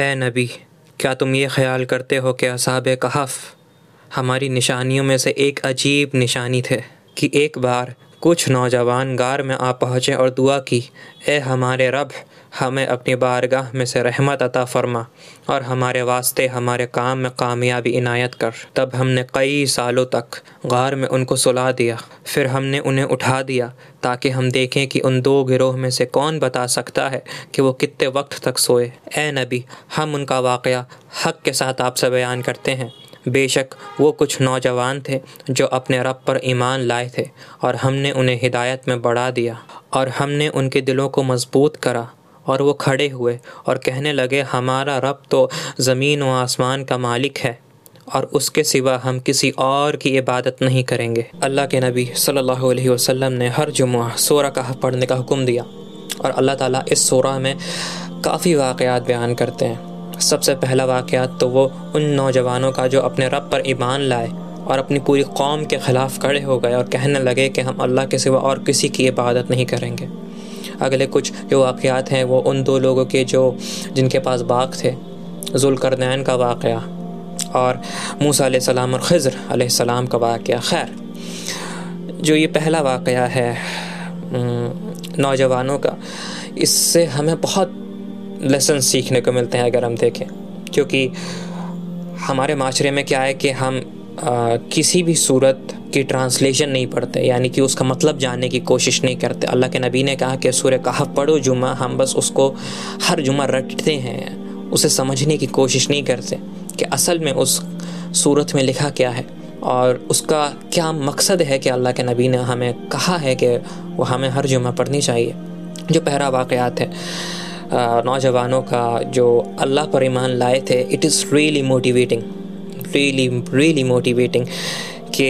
ए नबी, क्या तुम ये ख्याल करते हो कि असाब कहफ? हमारी निशानियों में से एक अजीब निशानी थे कि एक बार कुछ नौजवान गार में आ पहुँचे और दुआ की, ए हमारे रब, हमें अपनी बारगाह में से रहमत अता फरमा और हमारे वास्ते, हमारे काम में कामयाबी इनायत कर। तब हमने कई सालों तक गार में उनको सुला दिया। फिर हमने उन्हें उठा दिया ताकि हम देखें कि उन दो गिरोह में से कौन बता सकता है कि वो कितने वक्त तक सोए। ए नबी, हम उनका वाक़ हक़ के साथ आपसे बयान करते हैं। बेशक वो कुछ नौजवान थे जो अपने रब पर ईमान लाए थे, और हमने उन्हें हिदायत में बढ़ा दिया, और हमने उनके दिलों को मज़बूत करा, और वो खड़े हुए और कहने लगे, हमारा रब तो ज़मीन व आसमान का मालिक है, और उसके सिवा हम किसी और की इबादत नहीं करेंगे। अल्लाह के नबी सल्लल्लाहु अलैहि वसल्लम ने हर जुम्मा सोरा का पढ़ने का हुक्म दिया, और अल्लाह ताला इस सोरा में काफ़ी वाक़यात बयान करते हैं। सबसे पहला वाक़ तो वो उन नौजवानों का जो अपने रब पर ईमान लाए और अपनी पूरी कौम के ख़िलाफ़ खड़े हो गए और कहने लगे कि हम अल्लाह के सिवा और किसी की इबादत नहीं करेंगे। अगले कुछ जो वाक़यात हैं वो उन दो लोगों के जो, जिनके पास बाग थे, जुलकरनैन का वाक़ और मूसा सलाम और ख़ज़र सलाम का वाक़ खैर, जो ये पहला वाक़ है नौजवानों का, इससे हमें बहुत लेसन सीखने को मिलते हैं अगर हम देखें। क्योंकि हमारे माशरे में क्या है कि हम आ, किसी भी सूरत की ट्रांसलेशन नहीं पढ़ते यानी कि उसका मतलब जानने की कोशिश नहीं करते। अल्लाह के नबी ने कहा कि सूर्य कहा पढ़ो जुमा हम बस उसको हर जुमा रटते हैं उसे समझने की कोशिश नहीं करते कि असल में उस सूरत में लिखा क्या है। और उसका क्या मकसद है कि अल्लाह के नबी ने हमें कहा है कि वो हमें हर जुमा पढ़नी चाहिए जो पहरा वाक़ात है। नौजवानों का जो अल्लाह पर ईमान लाए थे it is really motivating really really motivating कि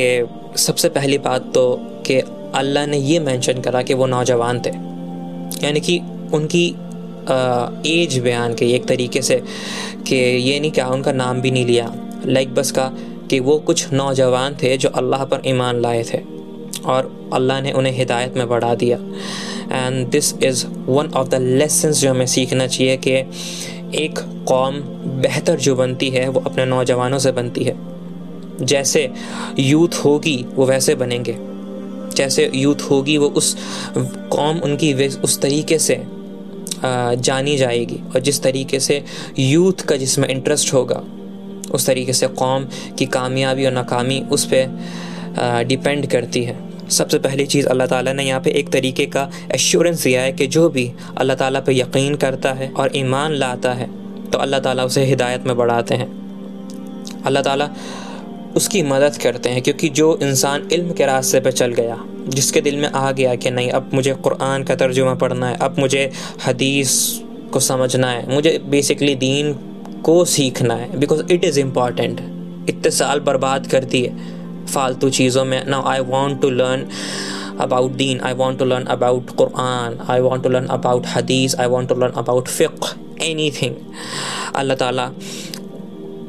सबसे पहली बात तो कि अल्लाह ने ये मेंशन करा कि वो नौजवान थे। यानी कि उनकी एज बयान की एक तरीके से कि ये नहीं कहा उनका नाम भी नहीं लिया लाइक बस का कि वो कुछ नौजवान थे जो अल्लाह पर ईमान लाए थे और अल्लाह ने उन्हें हिदायत में बढ़ा दिया। And this is one of the lessons जो हमें सीखना चाहिए कि एक कौम बेहतर जो बनती है, वो अपने नौजवानों से बनती है। जैसे यूथ होगी, वो वैसे बनेंगे। जैसे यूथ होगी, वो उस कौम उनकी उस तरीके से जानी जाएगी। और जिस तरीके से यूथ का जिसमें इंटरेस्ट होगा, उस तरीके से कौम की कामयाबी और नाकामी उस पर डिपेंड करती है। सबसे पहली चीज़ अल्लाह ताला ने यहाँ पे एक तरीके का एश्योरेंस दिया है कि जो भी अल्लाह ताला पे यकीन करता है और ईमान लाता है तो अल्लाह ताला उसे हिदायत में बढ़ाते हैं। अल्लाह ताला उसकी मदद करते हैं, क्योंकि जो इंसान इल्म के रास्ते पर चल गया, जिसके दिल में आ गया कि नहीं, अब मुझे कुरान का तर्जुमा पढ़ना है, अब मुझे हदीस को समझना है, मुझे बेसिकली दीन को सीखना है बिकॉज़ इट इज़ इंपॉर्टेंट इतने साल बर्बाद कर दिए। फालतू चीज़ों में। Now I want to learn about deen. I want to learn about quran. I want to learn about hadith. I want to learn about fiqh. Anything. Allah ताला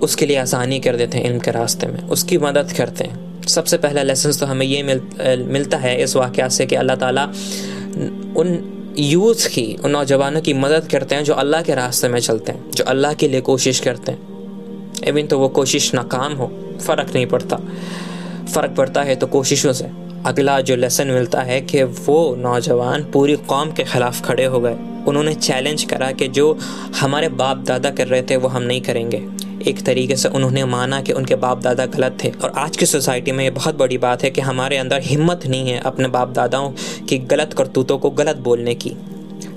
उसके लिए आसानी कर देते हैं इल्म के रास्ते में। उसकी मदद करते हैं। सबसे पहला लेसन तो हमें ये मिल, मिलता है इस वाक़ से कि अल्लाह ताला उन यूथ की उन नौजवानों की मदद करते हैं जो अल्लाह के रास्ते में चलते हैं जो अल्लाह के लिए कोशिश करते हैं। इवन तो वो कोशिश नाकाम हो फ़र्क नहीं पड़ता। फ़र्क पड़ता है तो कोशिशों से। अगला जो लेसन मिलता है कि वो नौजवान पूरी कौम के ख़िलाफ़ खड़े हो गए। उन्होंने चैलेंज करा कि जो हमारे बाप दादा कर रहे थे, वो हम नहीं करेंगे। एक तरीके से उन्होंने माना कि उनके बाप दादा गलत थे। और आज की सोसाइटी में ये बहुत बड़ी बात है कि हमारे अंदर हिम्मत नहीं है अपने बाप दादाओं की गलत करतूतों को गलत बोलने की।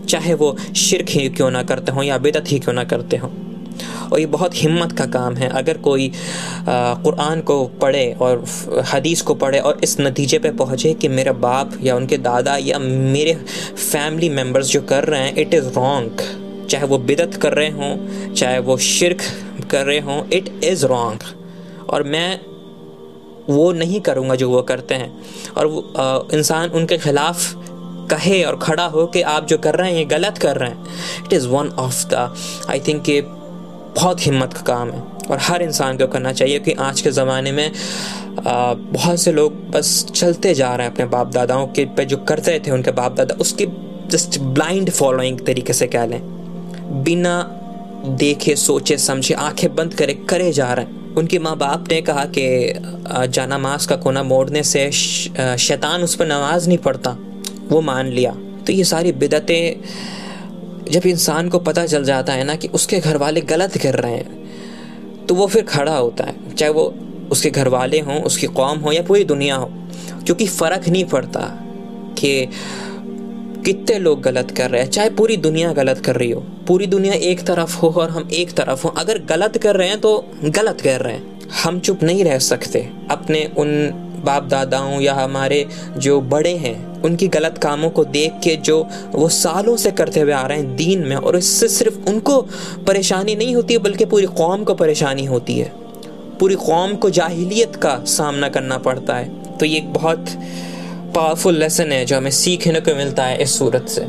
चाहे वो शिरक ही क्यों ना करते हों या बेदत ही क्यों ना करते हों। और ये बहुत हिम्मत का काम है। अगर कोई कुरान को पढ़े और हदीस को पढ़े और इस नतीजे पे पहुँचे कि मेरे बाप या उनके दादा या मेरे फैमिली मेंबर्स जो कर रहे हैं, इट इज़ रॉन्ग। चाहे वो बिदत कर रहे हों, चाहे वो शिरक कर रहे हों, इट इज़ रॉन्ग। और मैं वो नहीं करूँगा जो वो करते हैं। और इंसान उनके ख़िलाफ़ कहे और खड़ा हो कि आप जो कर रहे हैं, ये गलत कर रहे हैं। It is one of the, I think बहुत हिम्मत का काम है और हर इंसान को करना चाहिए कि आज के ज़माने में बहुत से लोग बस चलते जा रहे हैं अपने बाप दादाओं के पे, जो करते थे उनके बाप दादा उसकी जस्ट ब्लाइंड फॉलोइंग तरीके से कह लें। बिना देखे, सोचे, समझे, आँखें बंद करे करे जा रहे हैं। उनके माँ बाप ने कहा कि जाना मास का कोना मोड़ने से शैतान उस पर नमाज़ नहीं पढ़ता वो मान लिया। तो ये सारी बिदतें जब इंसान को पता चल जाता है ना कि उसके घर वाले गलत कर रहे हैं तो वो फिर खड़ा होता है, चाहे वो उसके घर वाले हों, उसकी कौम हो या पूरी दुनिया हो। क्योंकि फ़र्क नहीं पड़ता कि कितने लोग गलत कर रहे हैं, चाहे पूरी दुनिया गलत कर रही हो, पूरी दुनिया एक तरफ़ हो और हम एक तरफ़ हो। अगर गलत कर रहे हैं तो गलत कर रहे हैं। हम चुप नहीं रह सकते। अपने उन बाप दादाओं या हमारे जो बड़े हैं उनकी गलत कामों को देख के जो वो सालों से करते हुए आ रहे हैं दीन में, और इससे सिर्फ़ उनको परेशानी नहीं होती है, बल्कि पूरी कौम को परेशानी होती है। पूरी कौम को जाहिलियत का सामना करना पड़ता है। तो ये एक बहुत पावरफुल लेसन है जो हमें सीखने को मिलता है इस सूरत से।